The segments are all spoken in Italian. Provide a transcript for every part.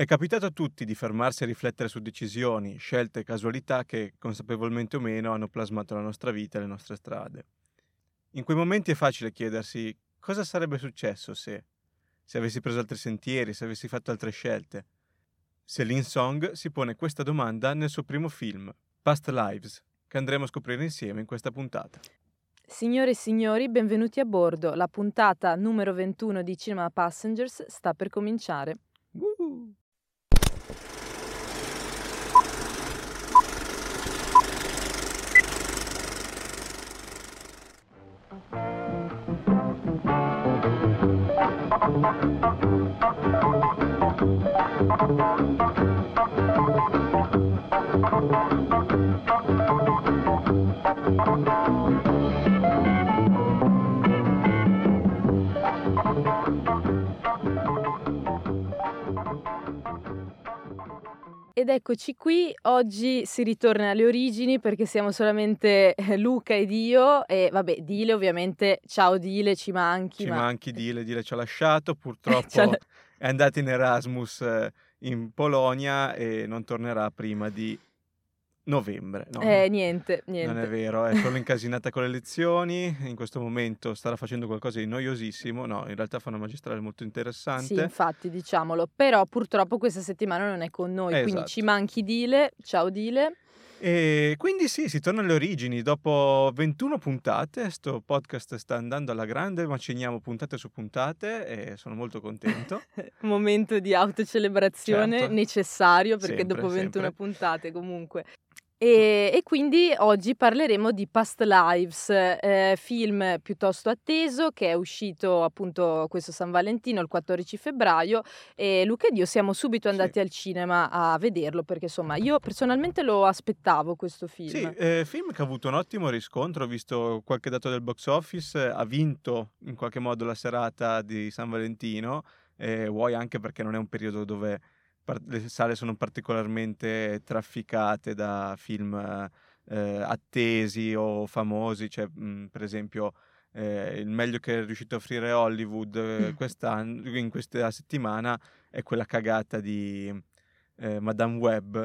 È capitato a tutti di fermarsi a riflettere su decisioni, scelte e casualità che, consapevolmente o meno, hanno plasmato la nostra vita e le nostre strade. In quei momenti è facile chiedersi cosa sarebbe successo se, se avessi preso altri sentieri, se avessi fatto altre scelte. Celine Song si pone questa domanda nel suo primo film, Past Lives, che andremo a scoprire insieme in questa puntata. Signore e signori, benvenuti a bordo. La puntata numero 21 di Cinema Passengers sta per cominciare. Thank you. Ed eccoci qui, oggi si ritorna alle origini perché siamo solamente eh, Luca ed io e vabbè Dile ovviamente, ciao Dile, ci manchi. Ci ma... manchi Dile, Dile ci ha lasciato, purtroppo è andato in Erasmus eh, in Polonia e non tornerà prima di novembre. No, eh, niente, niente. Non è vero, è solo incasinata con le lezioni, in questo momento starà facendo qualcosa di noiosissimo, no, in realtà fa una magistrale molto interessante. Sì, infatti, diciamolo, però purtroppo questa settimana non è con noi, esatto. quindi ci manchi Dile, ciao Dile. E quindi sì, si torna alle origini. Dopo 21 puntate, questo podcast sta andando alla grande, maciniamo puntate su puntate e sono molto contento. Momento di autocelebrazione certo. necessario perché sempre, dopo 21 sempre. puntate comunque e, e, quindi oggi parleremo di Past Lives, eh, film piuttosto atteso che è uscito appunto questo San Valentino il 14 febbraio e Luca ed io siamo subito andati sì. al cinema a vederlo perché insomma io personalmente lo aspettavo questo film. Sì, eh, film che ha avuto un ottimo riscontro, ho visto qualche dato del box office, ha vinto in qualche modo la serata di San Valentino, eh, vuoi anche perché non è un periodo dove le sale sono particolarmente trafficate da film eh, attesi o famosi, cioè, mh, mhmm, per esempio eh, il meglio che è riuscito a offrire Hollywood eh, quest'anno, in questa settimana è quella cagata di eh, Madame Webb.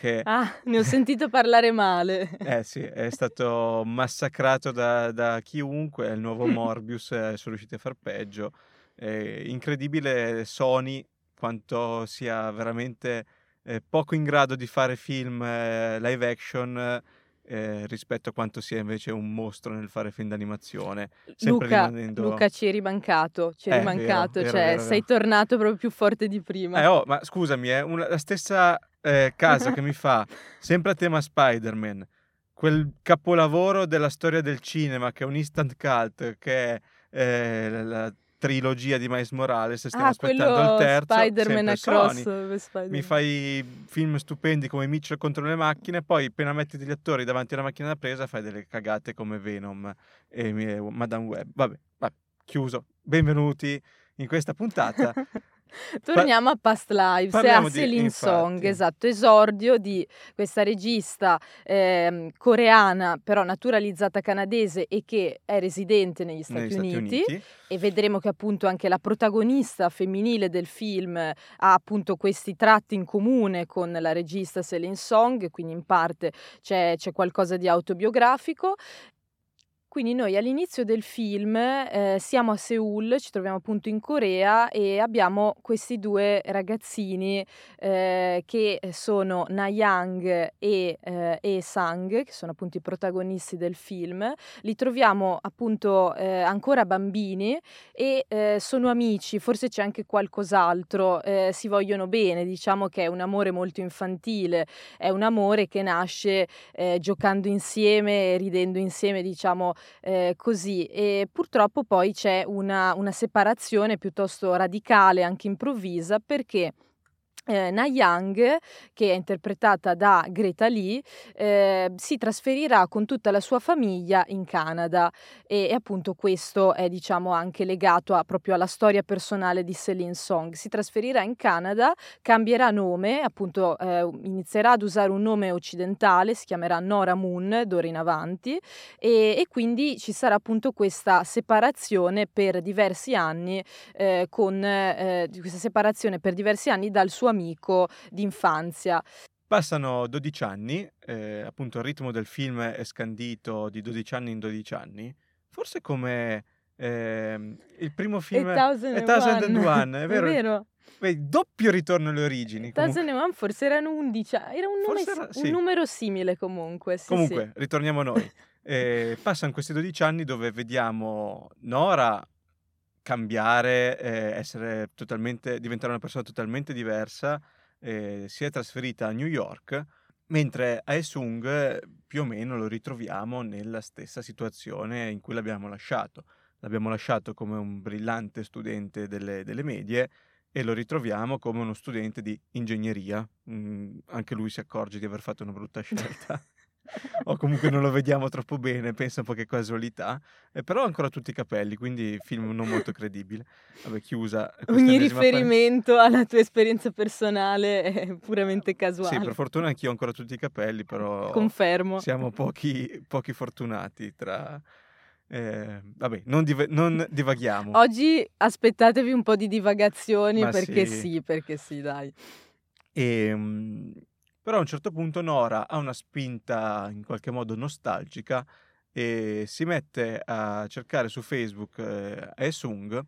Che... Ah, ne ho sentito parlare male. eh sì, è stato massacrato da, da chiunque, è il nuovo Morbius, eh, sono riusciti a far peggio. incredibile Sony quanto sia veramente eh, poco in grado di fare film eh, live action eh, rispetto a quanto sia invece un mostro nel fare film d'animazione. Luca, rimanendo... Luca, ci eri mancato, ci eri mancato, vero, cioè vero, sei vero. tornato proprio più forte di prima. Eh, oh, ma scusami, è una, la stessa eh, casa che mi fa, sempre a tema Spider-Man, quel capolavoro della storia del cinema che è un instant cult, che è eh, la trilogia di Miles Morales, stiamo ah, aspettando il terzo. Spider-Man Across. Spider-Man. Mi fai film stupendi come Mitchell contro le macchine, poi appena metti degli attori davanti alla macchina da presa fai delle cagate come Venom e Madame Web. Vabbè, vabbè, chiuso. Benvenuti in questa puntata Torniamo a Past Lives e a Celine Song, esatto, esordio di questa regista eh, coreana, però naturalizzata canadese e che è residente negli Stati, negli Uniti, Stati Uniti, e vedremo che appunto anche la protagonista femminile del film ha appunto questi tratti in comune con la regista Celine Song, quindi in parte c'è, c'è qualcosa di autobiografico quindi noi all'inizio del film eh, siamo a Seoul, ci troviamo appunto in Corea e abbiamo questi due ragazzini eh, che sono Na-Yang e eh, e Sang, che sono appunto i protagonisti del film. Li troviamo appunto eh, ancora bambini e eh, sono amici, forse c'è anche qualcos'altro, eh, si vogliono bene, diciamo che è un amore molto infantile, è un amore che nasce giocando insieme, ridendo insieme, diciamo eh, così. E purtroppo poi c'è una, una separazione piuttosto radicale, anche improvvisa, perché eh, Na Yang, che è interpretata da Greta Lee, eh, si trasferirà con tutta la sua famiglia in Canada e, e, appunto questo è diciamo anche legato a, proprio alla storia personale di Celine Song. Si trasferirà in Canada, cambierà nome, appunto eh, inizierà ad usare un nome occidentale, si chiamerà Nora Moon d'ora in avanti e, e quindi ci sarà appunto questa separazione per diversi anni eh, con eh, questa separazione per diversi anni dal suo amico amico d'infanzia. Passano 12 anni, eh, appunto il ritmo del film è scandito di 12 anni in 12 anni, forse come eh, il primo film è Thousand One, è vero? È vero. Vedi, doppio ritorno alle origini. Thousand One forse erano 11, era un, nome, era, sì. un numero simile comunque. Sì, comunque, sì. ritorniamo a noi. eh, passano questi 12 anni dove vediamo Nora cambiare, eh, essere totalmente, diventare una persona totalmente diversa, eh, si è trasferita a New York, mentre Aesung più o meno lo ritroviamo nella stessa situazione in cui l'abbiamo lasciato. L'abbiamo lasciato come un brillante studente delle, delle medie e lo ritroviamo come uno studente di ingegneria. Mm, anche lui si accorge di aver fatto una brutta scelta. O comunque non lo vediamo troppo bene, pensa un po' che casualità, eh, però ha ancora tutti i capelli, quindi film non molto credibile. Vabbè, chiusa. Ogni riferimento pa- alla tua esperienza personale è puramente casuale. Sì, per fortuna anch'io ho ancora tutti i capelli, però Confermo. siamo pochi, pochi fortunati tra... Eh, vabbè, non, div- non, divaghiamo. Oggi aspettatevi un po' di divagazioni Ma perché sì. sì. perché sì, dai. E, ehm, però a un certo punto Nora ha una spinta in qualche modo nostalgica e si mette a cercare su Facebook eh, Esung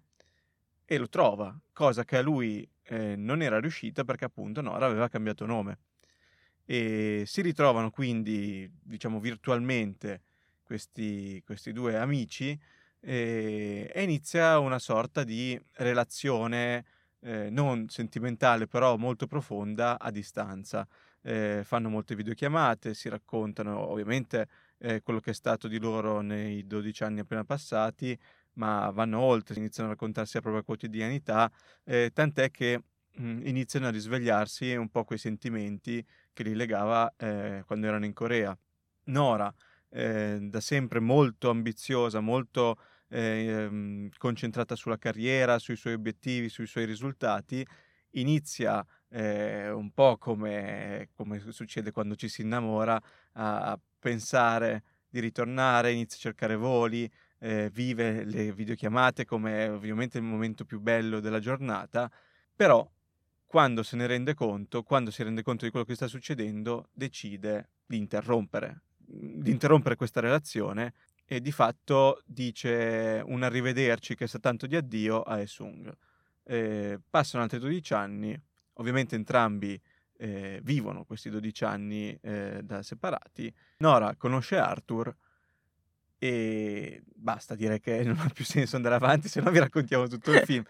e lo trova, cosa che a lui eh, non era riuscita perché appunto Nora aveva cambiato nome. E si ritrovano quindi, diciamo, virtualmente questi, questi due amici e, e, inizia una sorta di relazione eh, non sentimentale, però molto profonda a distanza eh, fanno molte videochiamate, si raccontano ovviamente eh, quello che è stato di loro nei 12 anni appena passati, ma vanno oltre, iniziano a raccontarsi la propria quotidianità, eh, tant'è che mh, mhmm, iniziano a risvegliarsi un po' quei sentimenti che li legava eh, quando erano in Corea. Nora, eh, da sempre molto ambiziosa, molto ehm, concentrata sulla carriera, sui suoi obiettivi, sui suoi risultati, inizia eh, un po' come, come, succede quando ci si innamora, a, pensare di ritornare, inizia a cercare voli, eh, vive le videochiamate come ovviamente il momento più bello della giornata, però quando se ne rende conto, quando si rende conto di quello che sta succedendo, decide di interrompere, di interrompere questa relazione e di fatto dice un arrivederci che sa tanto di addio a Esung. Eh, passano altri 12 anni, Ovviamente entrambi eh, vivono questi 12 anni eh, da separati. Nora conosce Arthur e basta dire che non ha più senso andare avanti, se no vi raccontiamo tutto il film.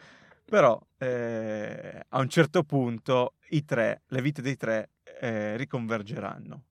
Però eh, a un certo punto i tre, le vite dei tre eh, riconvergeranno.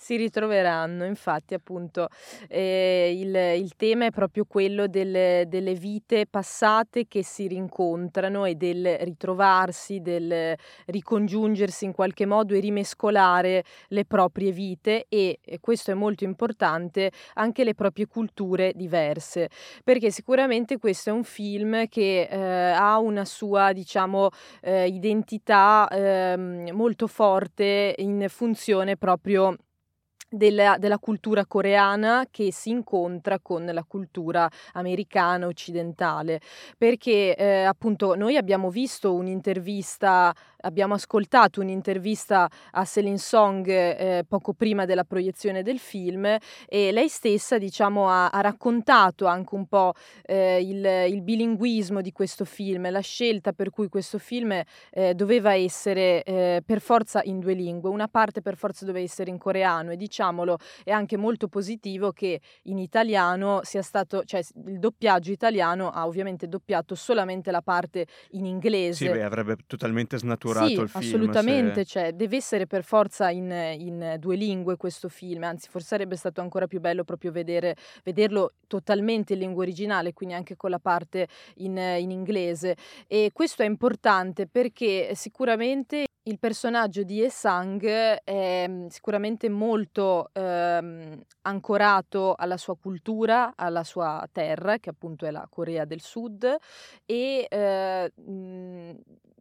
Si ritroveranno, infatti, appunto, eh, il, il, tema è proprio quello del, delle vite passate che si rincontrano e del ritrovarsi, del ricongiungersi in qualche modo e rimescolare le proprie vite e, e questo è molto importante, anche le proprie culture diverse, perché sicuramente questo è un film che eh, ha una sua, diciamo, eh, identità ehm, molto forte in funzione proprio della, della, cultura coreana che si incontra con la cultura americana occidentale. Perché eh, appunto noi abbiamo visto un'intervista abbiamo ascoltato un'intervista a Celine Song eh, poco prima della proiezione del film e lei stessa diciamo ha, ha raccontato anche un po' eh, il, il, bilinguismo di questo film la scelta per cui questo film eh, doveva essere eh, per forza in due lingue. Una parte per forza doveva essere in coreano e diciamo diciamolo, è anche molto positivo che in italiano sia stato, cioè il doppiaggio italiano ha ovviamente doppiato solamente la parte in inglese. Sì, beh, avrebbe totalmente snaturato sì, il film. assolutamente, se... cioè deve essere per forza in, in, due lingue questo film, anzi forse sarebbe stato ancora più bello proprio vedere, vederlo totalmente in lingua originale, quindi anche con la parte in, in inglese. E questo è importante perché sicuramente il personaggio di Esang è mm, sicuramente molto ehm, ancorato alla sua cultura, alla sua terra, che appunto è la Corea del Sud, e eh,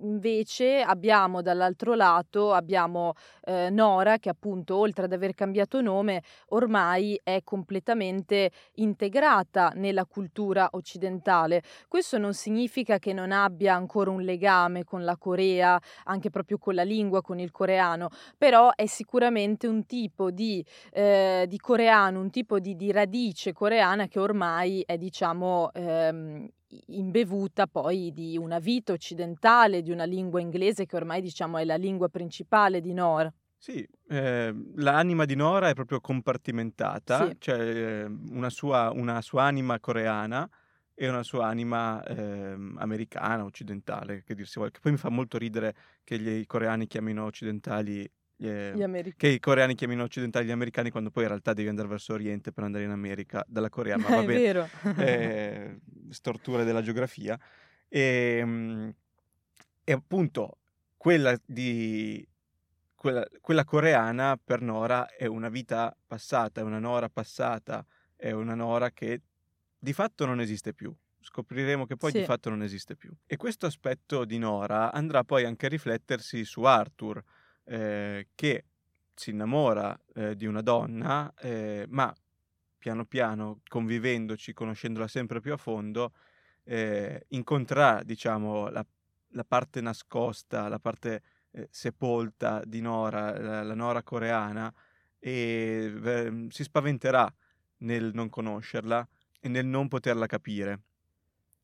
invece abbiamo dall'altro lato abbiamo eh, Nora che appunto oltre ad aver cambiato nome ormai è completamente integrata nella cultura occidentale. Questo non significa che non abbia ancora un legame con la Corea, anche proprio con la lingua, con il coreano, però è sicuramente un tipo di, eh, di coreano, un tipo di, di, radice coreana che ormai è diciamo ehm, imbevuta poi di una vita occidentale, di una lingua inglese che ormai diciamo è la lingua principale di Nora. Sì, eh, l'anima di Nora è proprio compartimentata, sì. c'è eh, una sua, una sua anima coreana e una sua anima eh, americana, occidentale, che dir si vuole. Che poi mi fa molto ridere che gli, i coreani chiamino occidentali eh, che i coreani chiamino occidentali gli americani quando poi in realtà devi andare verso Oriente per andare in America dalla Corea, ma va bene, eh, storture della geografia. E, ehm, e appunto quella, di, quella, quella coreana per Nora è una vita passata, è una Nora passata, è una Nora che di fatto non esiste più scopriremo che poi sì. di fatto non esiste più. E questo aspetto di Nora andrà poi anche a riflettersi su Arthur, eh, che si innamora eh, di una donna, eh, ma piano piano, convivendoci, conoscendola sempre più a fondo, eh, incontrerà, diciamo, la, la, parte nascosta, la parte eh, sepolta di Nora, la, la Nora coreana, e si spaventerà nel non conoscerla e nel non poterla capire.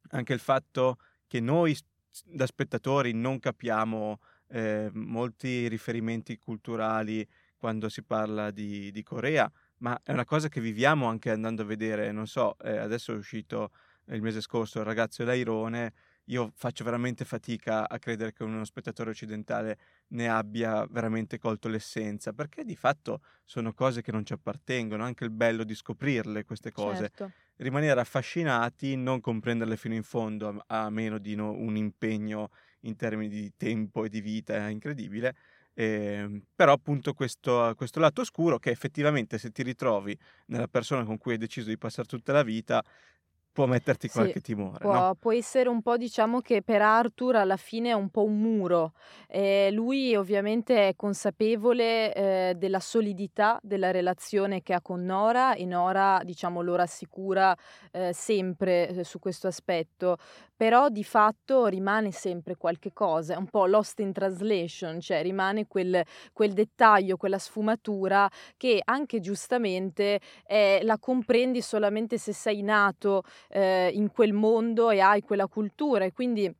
Anche il fatto che noi da spettatori non capiamo eh, molti riferimenti culturali quando si parla di, di, Corea, ma è una cosa che viviamo anche andando a vedere, non so, eh, adesso è uscito il mese scorso il ragazzo Lairone, io faccio veramente fatica a credere che uno spettatore occidentale ne abbia veramente colto l'essenza, perché di fatto sono cose che non ci appartengono, anche il bello di scoprirle queste cose. Certo. Rimanere affascinati, non comprenderle fino in fondo, a, meno di no, un impegno in termini di tempo e di vita incredibile. Eh, però appunto questo, questo lato oscuro che effettivamente se ti ritrovi nella persona con cui hai deciso di passare tutta la vita può metterti Sì, qualche timore, può, no? può essere un po', diciamo che per Arthur alla fine è un po' un muro. Eh, lui ovviamente è consapevole eh, della solidità della relazione che ha con Nora e Nora, diciamo, lo rassicura eh, sempre eh, su questo aspetto, però di fatto rimane sempre qualche cosa, è un po' lost in translation, cioè rimane quel, quel dettaglio, quella sfumatura che anche giustamente eh, la comprendi solamente se sei nato eh, in quel mondo e hai quella cultura e quindi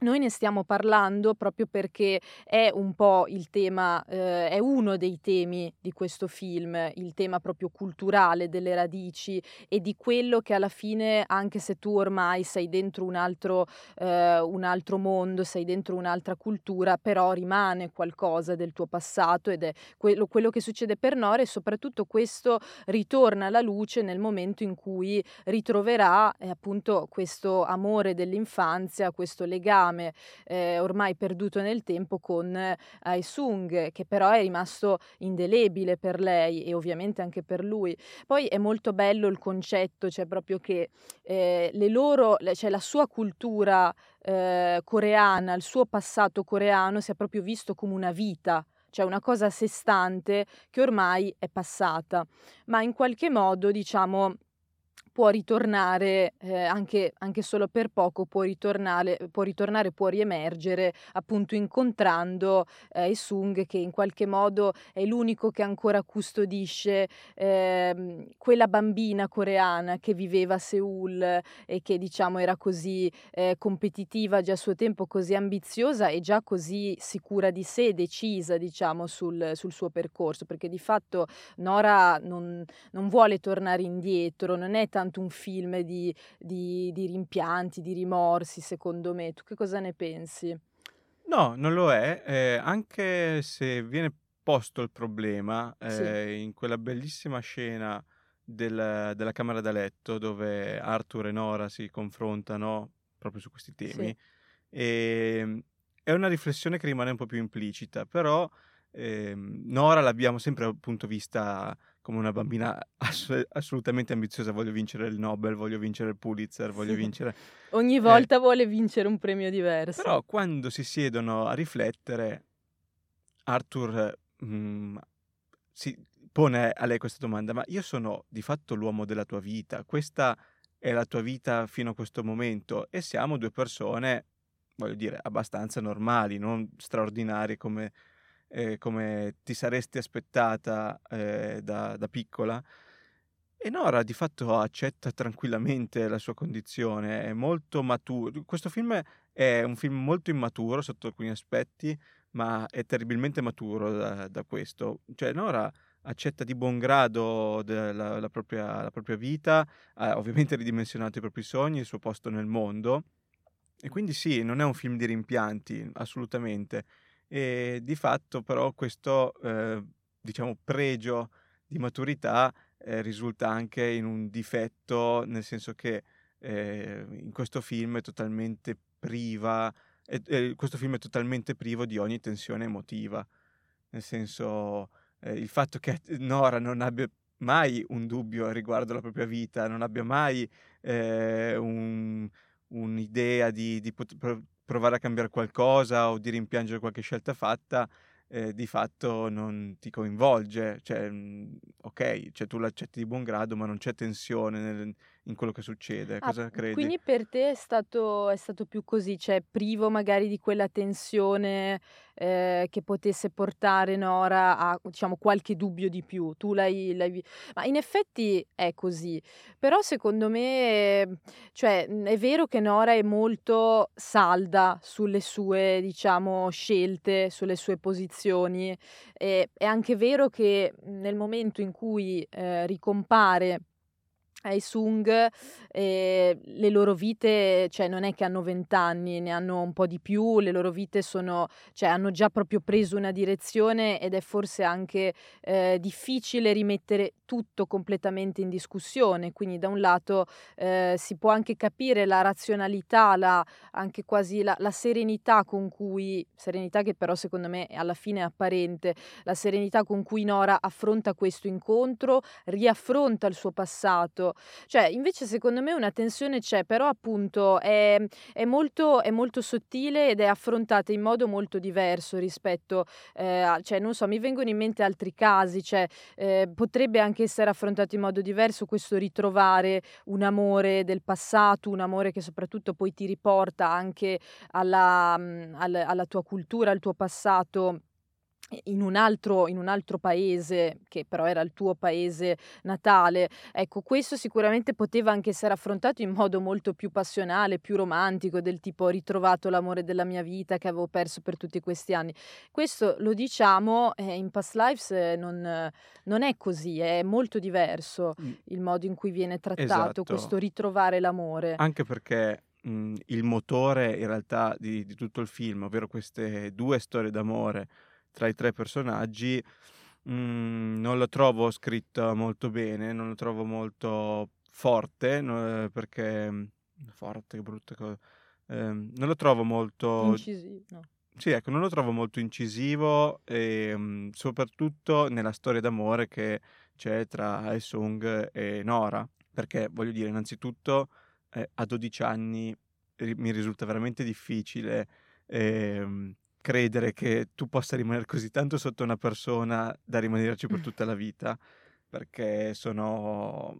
noi ne stiamo parlando proprio perché è un po' il tema, eh, è uno dei temi di questo film, il tema proprio culturale delle radici e di quello che alla fine, anche se tu ormai sei dentro un altro, eh, un altro mondo, sei dentro un'altra cultura, però rimane qualcosa del tuo passato ed è quello, quello che succede per Nora e soprattutto questo ritorna alla luce nel momento in cui ritroverà eh, appunto questo amore dell'infanzia, questo legame legame eh, ormai perduto nel tempo con eh, Aesung, che però è rimasto indelebile per lei e ovviamente anche per lui. Poi è molto bello il concetto, cioè proprio che eh, le loro, cioè la sua cultura eh, coreana, il suo passato coreano sia proprio visto come una vita cioè una cosa a sé stante che ormai è passata, ma in qualche modo, diciamo, può ritornare eh, anche, anche, solo per poco, può ritornare, può ritornare, può riemergere appunto incontrando eh, Sung che in qualche modo è l'unico che ancora custodisce eh, quella bambina coreana che viveva a Seoul e che diciamo era così eh, competitiva già a suo tempo, così ambiziosa e già così sicura di sé, decisa diciamo sul, sul suo percorso, perché di fatto Nora non, non vuole tornare indietro, non è tanto tanto un film di, di, di rimpianti, di rimorsi, secondo me. Tu che cosa ne pensi? No, non lo è, eh, anche se viene posto il problema eh, sì. in quella bellissima scena del, della camera da letto dove Arthur e Nora si confrontano proprio su questi temi. Sì. E, ehm, è una riflessione che rimane un po' più implicita, però eh, Nora l'abbiamo sempre appunto vista come una bambina ass- assolutamente ambiziosa, voglio vincere il Nobel, voglio vincere il Pulitzer, voglio sì. vincere... Ogni eh, volta eh, vuole vincere un premio diverso. Però quando si siedono a riflettere, Arthur mh, mm, si pone a lei questa domanda, ma io sono di fatto l'uomo della tua vita, questa è la tua vita fino a questo momento e siamo due persone, voglio dire, abbastanza normali, non straordinarie come eh, come ti saresti aspettata eh, da, da, piccola. E Nora di fatto accetta tranquillamente la sua condizione, è molto maturo. Questo film è un film molto immaturo sotto alcuni aspetti, ma è terribilmente maturo da, da questo. Cioè Nora accetta di buon grado la, la, propria, la, propria, vita, ha ovviamente ridimensionato i propri sogni, il suo posto nel mondo. E quindi sì, non è un film di rimpianti, assolutamente e di fatto però questo eh, diciamo pregio di maturità eh, risulta anche in un difetto nel senso che eh, in questo film è totalmente priva questo film è totalmente privo di ogni tensione emotiva. Nel senso eh, il fatto che Nora non abbia mai un dubbio riguardo alla propria vita non abbia mai eh, un, un'idea di, di pot- provare a cambiare qualcosa o di rimpiangere qualche scelta fatta, eh, di fatto non ti coinvolge. Cioè, mhmm, ok, cioè tu l'accetti di buon grado, ma non c'è tensione nel, in quello che succede. Ah, Cosa credi? Quindi per te è stato, è stato più così, cioè privo magari di quella tensione eh, che potesse portare Nora a diciamo qualche dubbio di più. Tu l'hai, l'hai... Ma in effetti è così, però secondo me cioè, è vero che Nora è molto salda sulle sue diciamo scelte, sulle sue posizioni. E, è anche vero che nel momento in cui eh, ricompare ai Sung eh, le loro vite, cioè non è che hanno vent'anni, ne hanno un po' di più, le loro vite sono, cioè hanno già proprio preso una direzione ed è forse anche eh, difficile rimettere tutto completamente in discussione, quindi da un lato eh, si può anche capire la razionalità, la, anche quasi la, la, serenità con cui, serenità che però secondo me alla fine è apparente, la serenità con cui Nora affronta questo incontro, riaffronta il suo passato, cioè invece secondo me una tensione c'è, però appunto è, è, molto, è molto sottile ed è affrontata in modo molto diverso rispetto, eh, a, cioè non so, mi vengono in mente altri casi, cioè eh, potrebbe anche essere affrontato in modo diverso questo ritrovare un amore del passato, un amore che soprattutto poi ti riporta anche alla, mm, alla, alla tua cultura, al tuo passato in un, altro, in un altro paese, che però era il tuo paese natale. Ecco, questo sicuramente poteva anche essere affrontato in modo molto più passionale, più romantico, del tipo ho ritrovato l'amore della mia vita che avevo perso per tutti questi anni. Questo lo diciamo, eh, in Past Lives eh, non, non, è così, è molto diverso mm. il modo in cui viene trattato esatto. questo ritrovare l'amore. Anche perché mh, il motore in realtà di, di tutto il film, ovvero queste due storie d'amore, tra i tre personaggi mh, mhmm, non lo trovo scritta molto bene, non lo trovo molto forte, no, perché mhmm, forte, che brutta cosa. Eh, non lo trovo molto... Incisivo, no. Sì, ecco, non lo trovo molto incisivo e mh, mhmm, soprattutto nella storia d'amore che c'è tra Aesung e Nora, perché voglio dire, innanzitutto eh, a 12 anni ri- mi risulta veramente difficile eh, credere che tu possa rimanere così tanto sotto una persona da rimanerci per tutta la vita, perché sono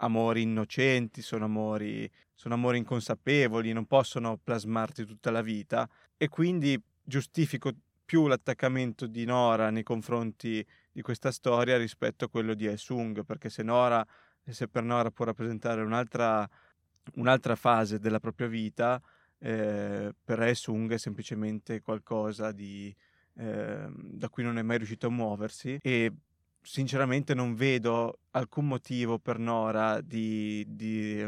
amori innocenti, sono amori, sono amori inconsapevoli, non possono plasmarti tutta la vita e quindi giustifico più l'attaccamento di Nora nei confronti di questa storia rispetto a quello di Aesung, perché se Nora, se per Nora può rappresentare un'altra, un'altra fase della propria vita, eh, per Esung è semplicemente qualcosa di, eh, da cui non è mai riuscito a muoversi e sinceramente non vedo alcun motivo per Nora di, di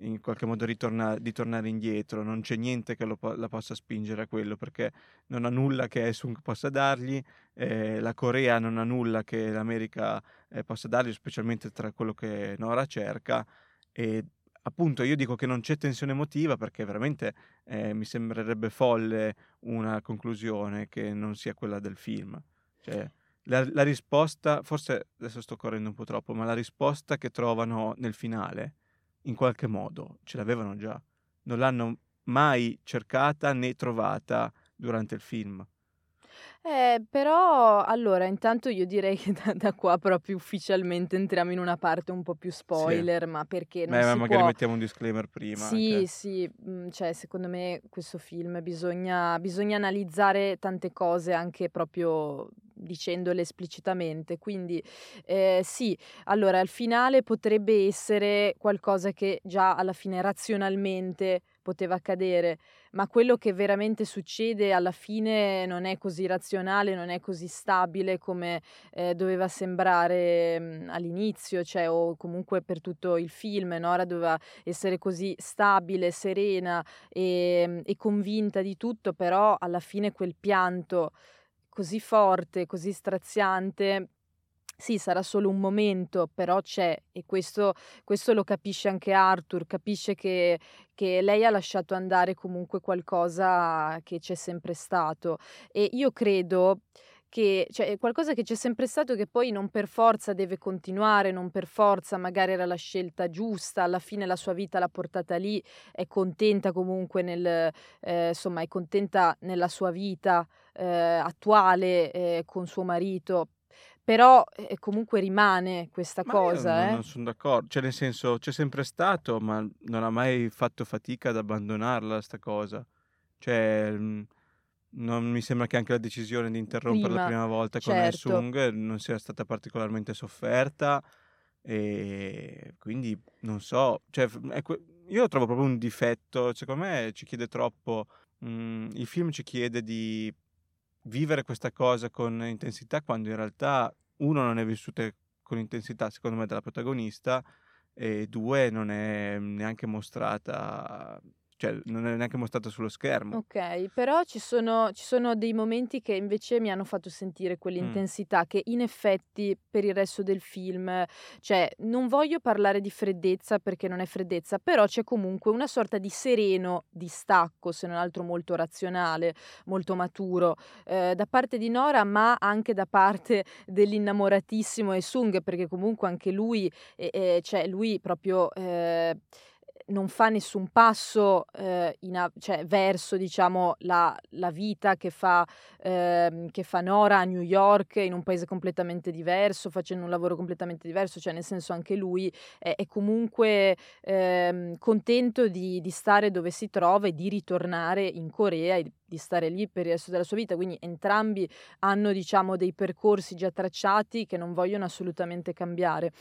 in qualche modo ritorna, di tornare indietro, non c'è niente che lo, la possa spingere a quello perché non ha nulla che Esung possa dargli, eh, la Corea non ha nulla che l'America eh, possa dargli, specialmente tra quello che Nora cerca e appunto io dico che non c'è tensione emotiva perché veramente eh, mi sembrerebbe folle una conclusione che non sia quella del film. Cioè, la, la, risposta, forse adesso sto correndo un po' troppo, ma la risposta che trovano nel finale, in qualche modo, ce l'avevano già. Non l'hanno mai cercata né trovata durante il film. Eh, però allora intanto io direi che da da qua proprio ufficialmente entriamo in una parte un po' più spoiler, ma perché non Beh, ma si magari può mettiamo un disclaimer prima Sì, anche. sì, mhmm, cioè secondo me questo film bisogna bisogna analizzare tante cose anche proprio dicendole esplicitamente. Quindi, ehm, sì, allora il finale potrebbe essere qualcosa che già alla fine razionalmente poteva accadere, ma quello che veramente succede alla fine non è così razionale, non è così stabile come, ehm, doveva sembrare, mhmm, all'inizio, cioè o comunque per tutto il film. Nora doveva essere così stabile, serena, ehm, e convinta di tutto, però alla fine quel pianto così forte, così straziante sì, sarà solo un momento, però c'è e questo, questo lo capisce anche Arthur, capisce che, che, lei ha lasciato andare comunque qualcosa che c'è sempre stato. E io credo che, cioè, qualcosa che c'è sempre stato che poi non per forza deve continuare, non per forza magari era la scelta giusta, alla fine la sua vita l'ha portata lì, è contenta comunque nel, eh, insomma, è contenta nella sua vita eh, attuale eh, con suo marito, però, ehm, comunque rimane questa Ma cosa, non eh. non son d'accor cioè nel senso c'è sempre stato, ma non ha mai fatto fatica ad abbandonarla 'sta cosa. Cioè, mhmm, non mi sembra che anche la decisione di interrompere la Prima, volta con certo. Hae-Sung non sia stata particolarmente sofferta, e quindi non so, cioè que io lo trovo proprio un difetto, secondo me ci chiede troppo mhmm, il film ci chiede di vivere questa cosa con intensità quando in realtà uno non è vissute con intensità secondo me dalla protagonista e due non è neanche mostrata cioè non è neanche mostrata sullo schermo. Ok, però ci sono, ci sono dei momenti che invece mi hanno fatto sentire Mm. quell'intensità che in effetti per il resto del film, cioè non voglio parlare di freddezza perché non è freddezza, però c'è comunque una sorta di sereno distacco, se non altro molto razionale, molto maturo, eh, da parte di Nora, ma anche da parte dell'innamoratissimo Esung, perché comunque anche lui, eh, eh, cioè lui proprio... non fa nessun passo eh, a- cioè, verso diciamo, la, la vita che fa, ehm, che fa Nora a New York in un paese completamente diverso, facendo un lavoro completamente diverso, cioè nel senso anche lui è, è comunque ehm, contento di, di stare dove si trova e di ritornare in Corea e di stare lì per il resto della sua vita, quindi entrambi hanno diciamo dei percorsi già tracciati che non vogliono assolutamente cambiare.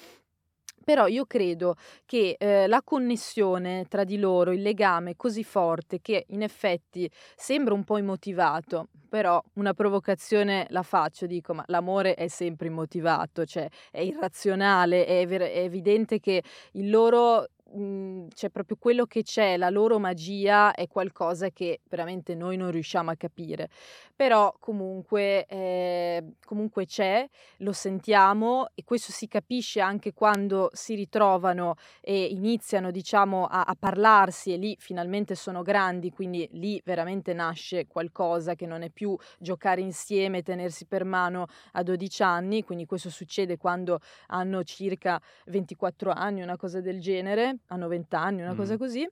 Però io credo che eh, la connessione tra di loro, il legame così forte che in effetti sembra un po' immotivato, però una provocazione la faccio, dico, ma l'amore è sempre immotivato, cioè è irrazionale, è, ver- è evidente che il loro mhmm, cioè proprio quello che c'è, la loro magia è qualcosa che veramente noi non riusciamo a capire. Però comunque, ehm, comunque c'è, lo sentiamo e questo si capisce anche quando si ritrovano e iniziano, diciamo, a a parlarsi e lì finalmente sono grandi, quindi lì veramente nasce qualcosa che non è più giocare insieme, tenersi per mano a 12 anni, quindi questo succede quando hanno circa 24 anni, una cosa del genere, hanno 20 anni, una cosa Mh. così.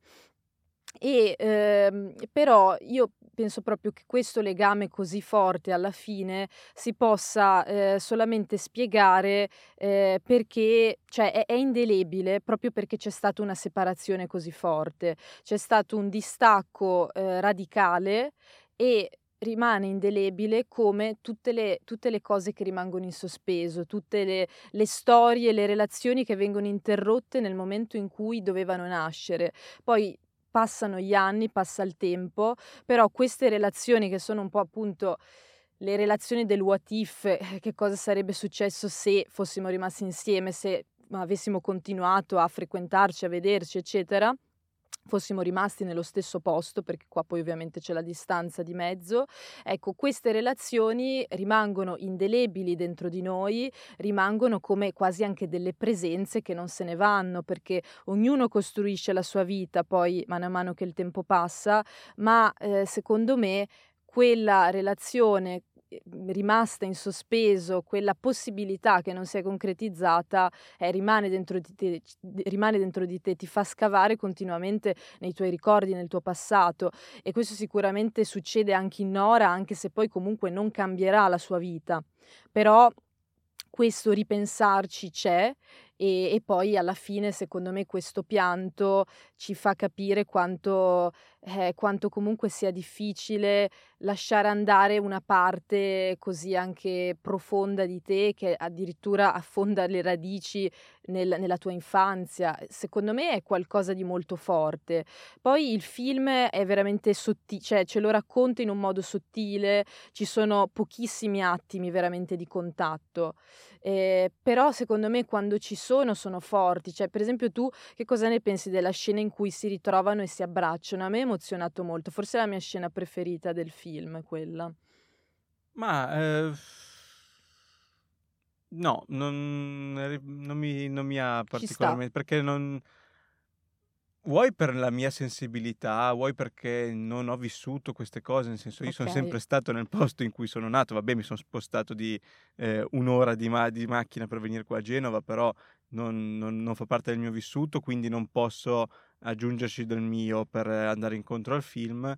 E, ehm, però io penso proprio che questo legame così forte alla fine si possa, ehm, solamente spiegare, ehm, perché cioè è è indelebile proprio perché c'è stata una separazione così forte. C'è stato un distacco, ehm, radicale e rimane indelebile come tutte le tutte le cose che rimangono in sospeso, tutte le le storie, le relazioni che vengono interrotte nel momento in cui dovevano nascere. Poi passano gli anni, passa il tempo, però queste relazioni che sono un po' appunto le relazioni del what if, eh, che cosa sarebbe successo se fossimo rimasti insieme, se avessimo continuato a frequentarci, a vederci, eccetera fossimo rimasti nello stesso posto, perché qua poi ovviamente c'è la distanza di mezzo, ecco, queste relazioni rimangono indelebili dentro di noi, rimangono come quasi anche delle presenze che non se ne vanno, perché ognuno costruisce la sua vita poi mano a mano che il tempo passa, ma eh, secondo me quella relazione rimasta in sospeso, quella possibilità che non si è concretizzata, eh, rimane dentro di te rimane dentro di te, ti fa scavare continuamente nei tuoi ricordi, nel tuo passato e questo sicuramente succede anche in Nora, anche se poi comunque non cambierà la sua vita. Però questo ripensarci c'è e, e, poi alla fine secondo me questo pianto ci fa capire quanto, eh, quanto comunque sia difficile lasciare andare una parte così anche profonda di te che addirittura affonda le radici nel, nella tua infanzia. Secondo me è qualcosa di molto forte. Poi il film è veramente sottile, cioè ce lo racconta in un modo sottile, ci sono pochissimi attimi veramente di contatto. Eh, però secondo me quando ci sono sono forti, cioè per esempio tu che cosa ne pensi della scena in cui si ritrovano e si abbracciano? A me ha emozionato molto, forse è la mia scena preferita del film quella. Ma eh, no, non, non, mi, non mi ha particolarmente perché non Vuoi per la mia sensibilità, vuoi perché non ho vissuto queste cose, nel senso io sono sempre stato nel posto in cui sono nato, vabbè mi sono spostato di eh, un'ora di, ma- di macchina per venire qua a Genova, però non, non- non fa parte del mio vissuto, quindi non posso aggiungerci del mio per andare incontro al film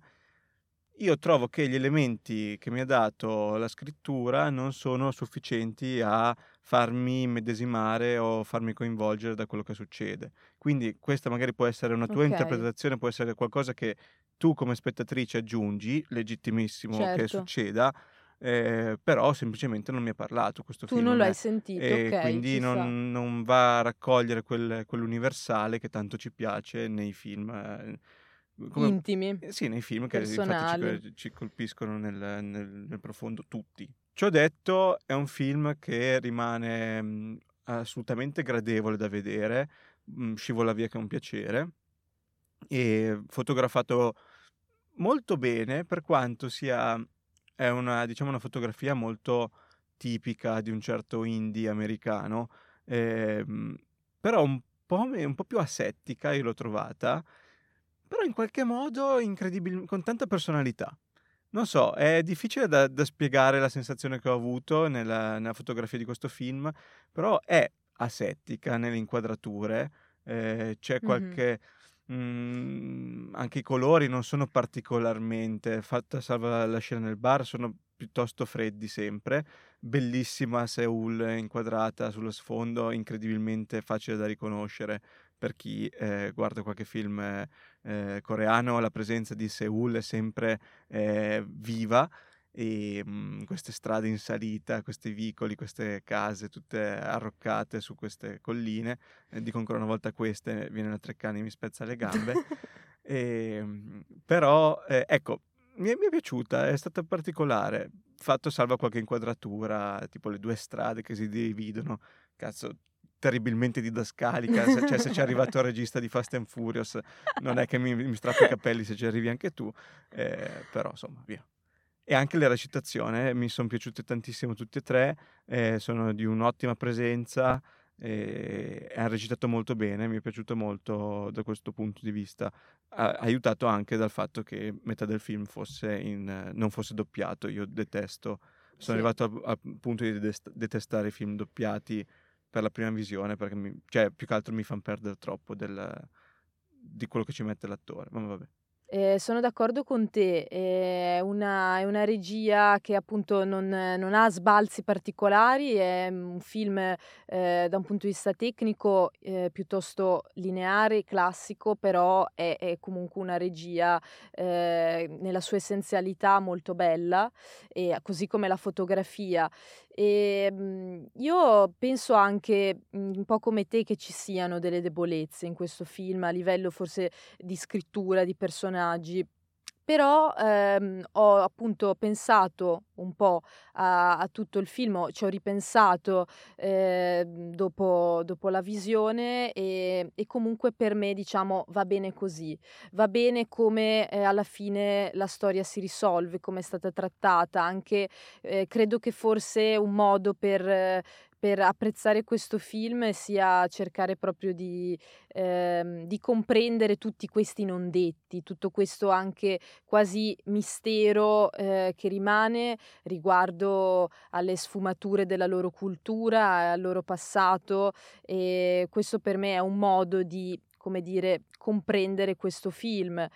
io trovo che gli elementi che mi ha dato la scrittura non sono sufficienti a farmi medesimare o farmi coinvolgere da quello che succede. Quindi questa magari può essere una tua okay. interpretazione, può essere qualcosa che tu come spettatrice aggiungi, legittimissimo certo. che succeda, eh, però semplicemente non mi ha parlato questo tu film. Tu non l'hai sentito, e okay, quindi non, non, va a raccogliere quel, quell'universale che tanto ci piace nei film. Eh, come, Intimi. Eh, sì, nei film che infatti ci, ci colpiscono nel, nel, nel, profondo tutti. Ciò detto, è un film che rimane mh, assolutamente gradevole da vedere, mh, scivola via che è un piacere, e fotografato molto bene per quanto sia è una, diciamo, una fotografia molto tipica di un certo indie americano, eh, però un po', un po' più asettica io l'ho trovata però in qualche modo incredibilmente con tanta personalità. Non so, è difficile da, da spiegare la sensazione che ho avuto nella, nella, fotografia di questo film, però è asettica nelle inquadrature, eh, c'è qualche... Mm-hmm. Mh, anche i colori non sono particolarmente, fatta salva la scena nel bar, sono piuttosto freddi sempre. Bellissima Seoul inquadrata sullo sfondo, incredibilmente facile da riconoscere per chi eh, guarda qualche film eh, coreano, la presenza di Seoul è sempre eh, viva e mh, mhmm, queste strade in salita, questi vicoli, queste case tutte arroccate su queste colline, eh, dico ancora una volta queste, viene una Treccani e mi spezza le gambe, e, ehm, però eh, ecco, mi è, mi è, piaciuta, è stata particolare, fatto salva qualche inquadratura, tipo le due strade che si dividono, cazzo, terribilmente didascalica, se, cioè se c'è arrivato il regista di Fast and Furious non è che mi, mi strappi i capelli se ci arrivi anche tu, eh, però insomma via. E anche le recitazioni eh, mi sono piaciute tantissimo tutte e tre, eh, sono di un'ottima presenza, e hanno recitato molto bene, mi è piaciuto molto da questo punto di vista, ha, aiutato anche dal fatto che metà del film fosse in, non fosse doppiato, io detesto, sono sì. arrivato al punto di detestare i film doppiati per la prima visione, perché mi, cioè, più che altro mi fanno perdere troppo del, di quello che ci mette l'attore. Ma vabbè. Eh, sono d'accordo con te, è una, è una regia che appunto non, non ha sbalzi particolari, è un film eh, da un punto di vista tecnico eh, piuttosto lineare, classico, però è, è comunque una regia eh, nella sua essenzialità molto bella, così come la fotografia. E, mhmm, io penso anche, mhmm, un po' come te, che ci siano delle debolezze in questo film, a livello forse di scrittura, di personaggi. Però, ehm, ho appunto pensato un po' a a tutto il film, ci ho ripensato, ehm, dopo dopo la visione, e e comunque per me, diciamo, va bene così. Va bene come, ehm, alla fine la storia si risolve, come è stata trattata, anche, ehm, credo che forse un modo per per apprezzare questo film sia cercare proprio di, ehm, di, comprendere tutti questi non detti, tutto questo anche quasi mistero eh, che rimane riguardo alle sfumature della loro cultura, al loro passato e questo per me è un modo di come dire, comprendere questo film.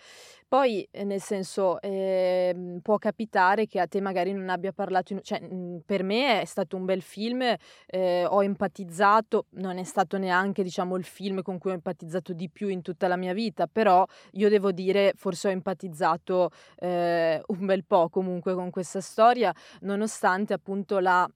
Poi, eh, nel senso, eh, può capitare che a te magari non abbia parlato, in... cioè mhmm, per me è stato un bel film, eh, ho empatizzato, non è stato neanche diciamo il film con cui ho empatizzato di più in tutta la mia vita, però io devo dire forse ho empatizzato eh, un bel po' comunque con questa storia, nonostante appunto la,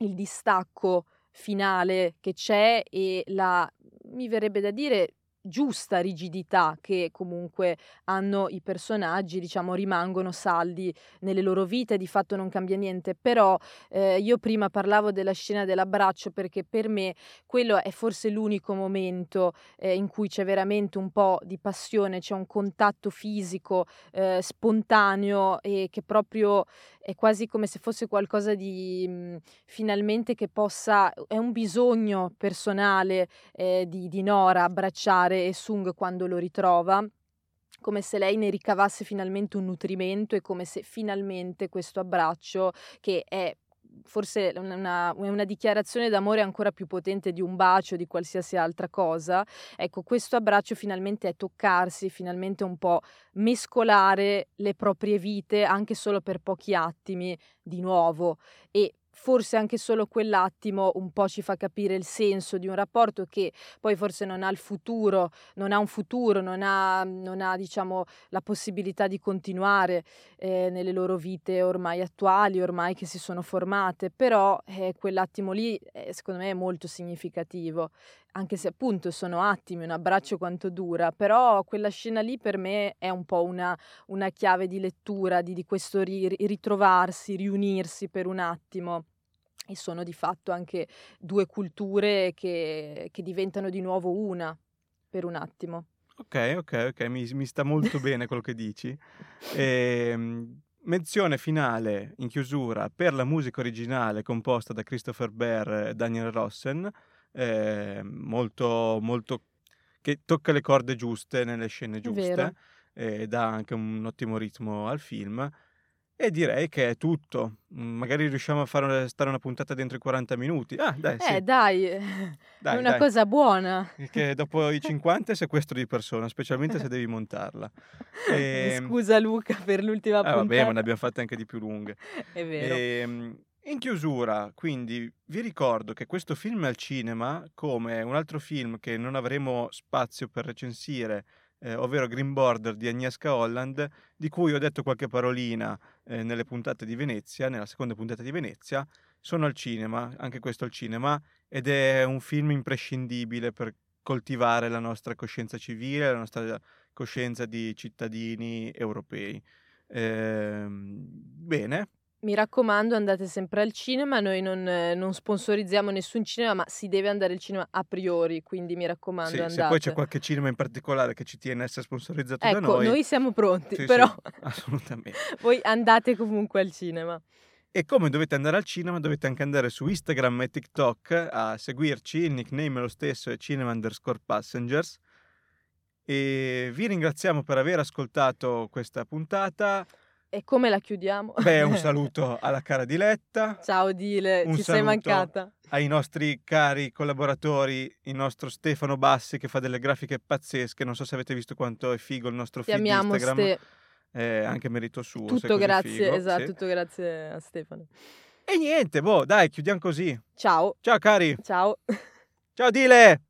il distacco finale che c'è e la, mi verrebbe da dire, giusta rigidità che comunque hanno i personaggi, diciamo, rimangono saldi nelle loro vite, di fatto non cambia niente, però eh, io prima parlavo della scena dell'abbraccio perché per me quello è forse l'unico momento eh, in cui c'è veramente un po' di passione, c'è un contatto fisico eh, spontaneo e che proprio è quasi come se fosse qualcosa di mh, mhmm, finalmente che possa, è un bisogno personale eh, di, di Nora abbracciare Sung quando lo ritrova come se lei ne ricavasse finalmente un nutrimento e come se finalmente questo abbraccio che è forse una, una, dichiarazione d'amore ancora più potente di un bacio, di qualsiasi altra cosa. Ecco, questo abbraccio finalmente è toccarsi, finalmente un po' mescolare le proprie vite anche solo per pochi attimi di nuovo e forse anche solo quell'attimo un po' ci fa capire il senso di un rapporto che poi forse non ha il futuro, non ha un futuro, non ha, non ha diciamo, la possibilità di continuare eh, nelle loro vite ormai attuali, ormai che si sono formate, però eh, quell'attimo lì eh, secondo me è molto significativo, anche se appunto sono attimi, un abbraccio quanto dura, però quella scena lì per me è un po' una, una chiave di lettura di, di questo ri, ritrovarsi, riunirsi per un attimo e sono di fatto anche due culture che, che diventano di nuovo una per un attimo. Ok, ok, ok, mi, mi sta molto bene quello che dici. E, ehm, menzione finale in chiusura per la musica originale composta da Christopher Bear e Daniel Rossen, eh, molto, molto che tocca le corde giuste nelle scene giuste e dà anche un ottimo ritmo al film. E direi che è tutto. Mm, magari riusciamo a fare stare una puntata dentro i 40 minuti. Ah, dai, sì. Eh, dai, dai è una dai. cosa buona. Che dopo i 50 è sequestro di persona, specialmente se devi montarla. E... Ehm scusa Luca per l'ultima puntata. Eh, vabbè, ma ne abbiamo fatte anche di più lunghe. È vero. E, ehm, in chiusura, quindi, vi ricordo che questo film è al cinema, come un altro film che non avremo spazio per recensire, eh, ovvero Green Border di Agnieszka Holland, di cui ho detto qualche parolina eh, nelle puntate di Venezia, nella seconda puntata di Venezia, sono al cinema, anche questo al cinema, ed è un film imprescindibile per coltivare la nostra coscienza civile, la nostra coscienza di cittadini europei. Eh, bene, mi raccomando, andate sempre al cinema. Noi non, non sponsorizziamo nessun cinema, ma si deve andare al cinema a priori. Quindi mi raccomando, sì, andate. Se poi c'è qualche cinema in particolare che ci tiene a essere sponsorizzato ecco, da noi. noi siamo pronti, sì, però. Sì, assolutamente. voi andate comunque al cinema. E come dovete andare al cinema, dovete anche andare su Instagram e TikTok a seguirci. Il nickname è lo stesso, è cinema underscore passengers. E vi ringraziamo per aver ascoltato questa puntata. E come la chiudiamo? Beh, un saluto alla cara Diletta. Ciao Dile, un ci sei mancata. Ai nostri cari collaboratori, il nostro Stefano Bassi che fa delle grafiche pazzesche. Non so se avete visto quanto è figo il nostro Ti feed Instagram. Ste... È anche merito suo. Tutto grazie, figo, esatto, sì. tutto grazie a Stefano. E niente, boh, dai, chiudiamo così. Ciao. Ciao cari. Ciao. Ciao Dile.